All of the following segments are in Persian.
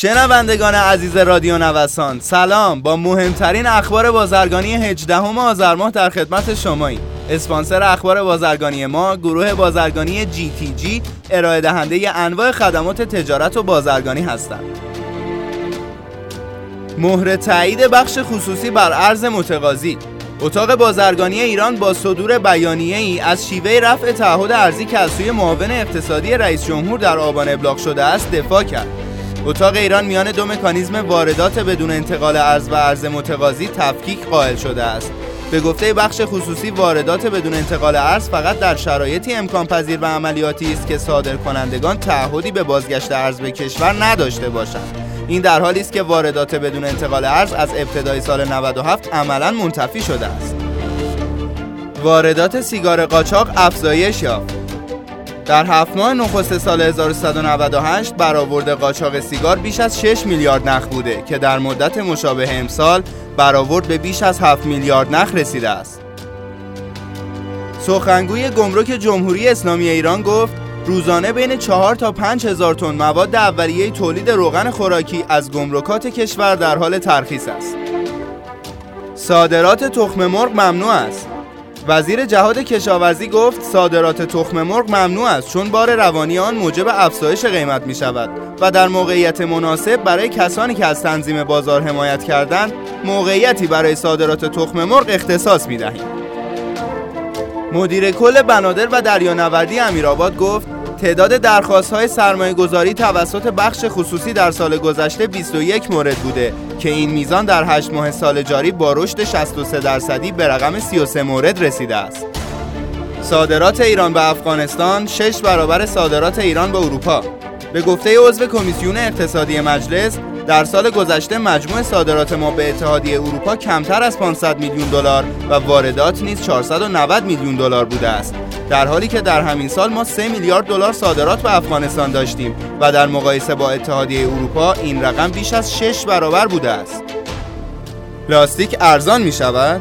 شنوندگان عزیز رادیو نوسان سلام. با مهمترین اخبار بازرگانی 18 آذر ماه در خدمت شماییم اسپانسر اخبار بازرگانی ما گروه بازرگانی جی تی جی ارائه دهنده انواع خدمات تجارت و بازرگانی هستند. مهر تایید بخش خصوصی بر ارز متقاضی. اتاق بازرگانی ایران با صدور بیانیه ای از شیوه رفع تعهد ارزی که از سوی معاون اقتصادی رئیس جمهور در آبان ابلاغ شده است دفاع کرد. اتاق ایران میان دو مکانیزم واردات بدون انتقال ارز و ارز متقاضی تفکیک قائل شده است. به گفته بخش خصوصی واردات بدون انتقال ارز فقط در شرایطی امکان پذیر و عملیاتی است که صادر کنندگان تعهدی به بازگشت ارز به کشور نداشته باشند. این در حالی است که واردات بدون انتقال ارز از ابتدای سال 97 عملا منتفی شده است. واردات سیگار قاچاق افزایش یافت. در هفت ماه نخست سال 1398 برآورد قاچاق سیگار بیش از 6 میلیارد نخ بوده که در مدت مشابه امسال برآورد به بیش از 7 میلیارد نخ رسیده است. سخنگوی گمرک جمهوری اسلامی ایران گفت روزانه بین 4 تا 5 هزار تن مواد اولیه تولید روغن خوراکی از گمرکات کشور در حال ترخیص است. صادرات تخم مرغ ممنوع است. وزیر جهاد کشاورزی گفت صادرات تخم مرغ ممنوع است چون بار روانی آن موجب افزایش قیمت می شود و در موقعیت مناسب برای کسانی که از تنظیم بازار حمایت کردند موقعیتی برای صادرات تخم مرغ اختصاص می دهیم. مدیر کل بنادر و دریانوردی امیرآباد گفت تعداد درخواست های سرمایه گذاری توسط بخش خصوصی در سال گذشته 21 مورد بوده که این میزان در 8 ماه سال جاری با رشد 63 درصدی به رقم 33 مورد رسیده است. صادرات ایران به افغانستان 6 برابر صادرات ایران به اروپا به گفته عضو کمیسیون اقتصادی مجلس در سال گذشته مجموع صادرات ما به اتحادیه اروپا کمتر از 500 میلیون دلار و واردات نیز 490 میلیون دلار بوده است در حالی که در همین سال ما 3 میلیارد دلار صادرات به افغانستان داشتیم و در مقایسه با اتحادیه اروپا این رقم بیش از 6 برابر بوده است پلاستیک ارزان می شود؟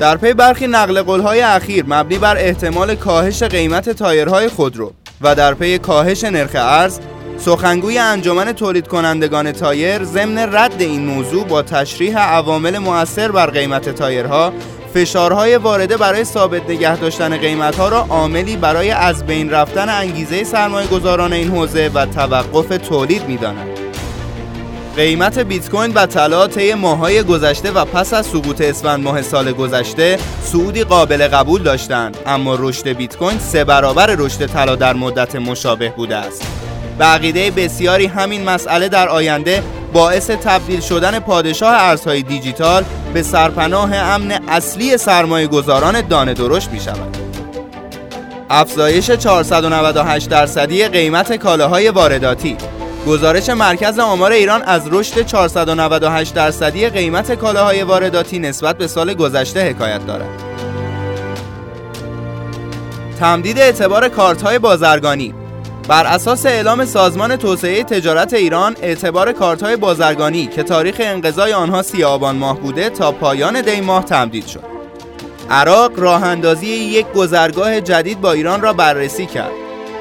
در پی برخی نقل قولهای اخیر مبنی بر احتمال کاهش قیمت تایرهای خودرو و در پی کاهش نرخ ارز سخنگوی انجمن تولید کنندگان تایر ضمن رد این موضوع با تشریح عوامل مؤثر بر قیمت تایرها فشارهای وارده برای ثابت نگه داشتن قیمتها را عاملی برای از بین رفتن انگیزه سرمایه گذاران این حوزه و توقف تولید می‌دانند. قیمت بیت کوین و طلا طی ماهای گذشته و پس از سقوط اسفند ماه سال گذشته صعودی قابل قبول داشتند اما رشد بیت کوین سه برابر رشد طلا در مدت مشابه بوده است. به عقیده بسیاری همین مسئله در آینده باعث تبدیل شدن پادشاه ارزهای دیجیتال به سرپناه امن اصلی سرمایه گذاران دانه درشت می شود. افزایش 498 درصدی قیمت کالاهای وارداتی گزارش مرکز آمار ایران از رشد 498 درصدی قیمت کالاهای وارداتی نسبت به سال گذشته حکایت دارد. تمدید اعتبار کارت های بازرگانی بر اساس اعلام سازمان توسعه تجارت ایران اعتبار کارت های بازرگانی که تاریخ انقضای آنها سی آبان ماه بوده تا پایان دی ماه تمدید شد. عراق راه اندازی یک گذرگاه جدید با ایران را بررسی کرد.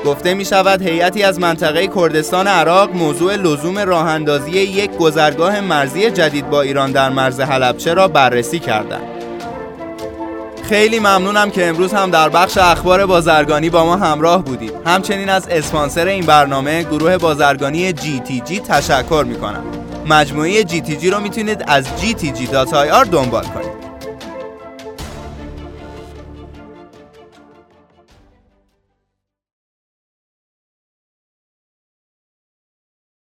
گفته می شود هیئتی از منطقه کردستان عراق موضوع لزوم راه اندازی یک گذرگاه مرزی جدید با ایران در مرز حلبچه را بررسی کردند. خیلی ممنونم که امروز هم در بخش اخبار بازرگانی با ما همراه بودید. همچنین از اسپانسر این برنامه گروه بازرگانی جی تی جی تشکر می‌کنم. مجموعه جی تی جی رو می‌تونید از gtg.ir دنبال کنید.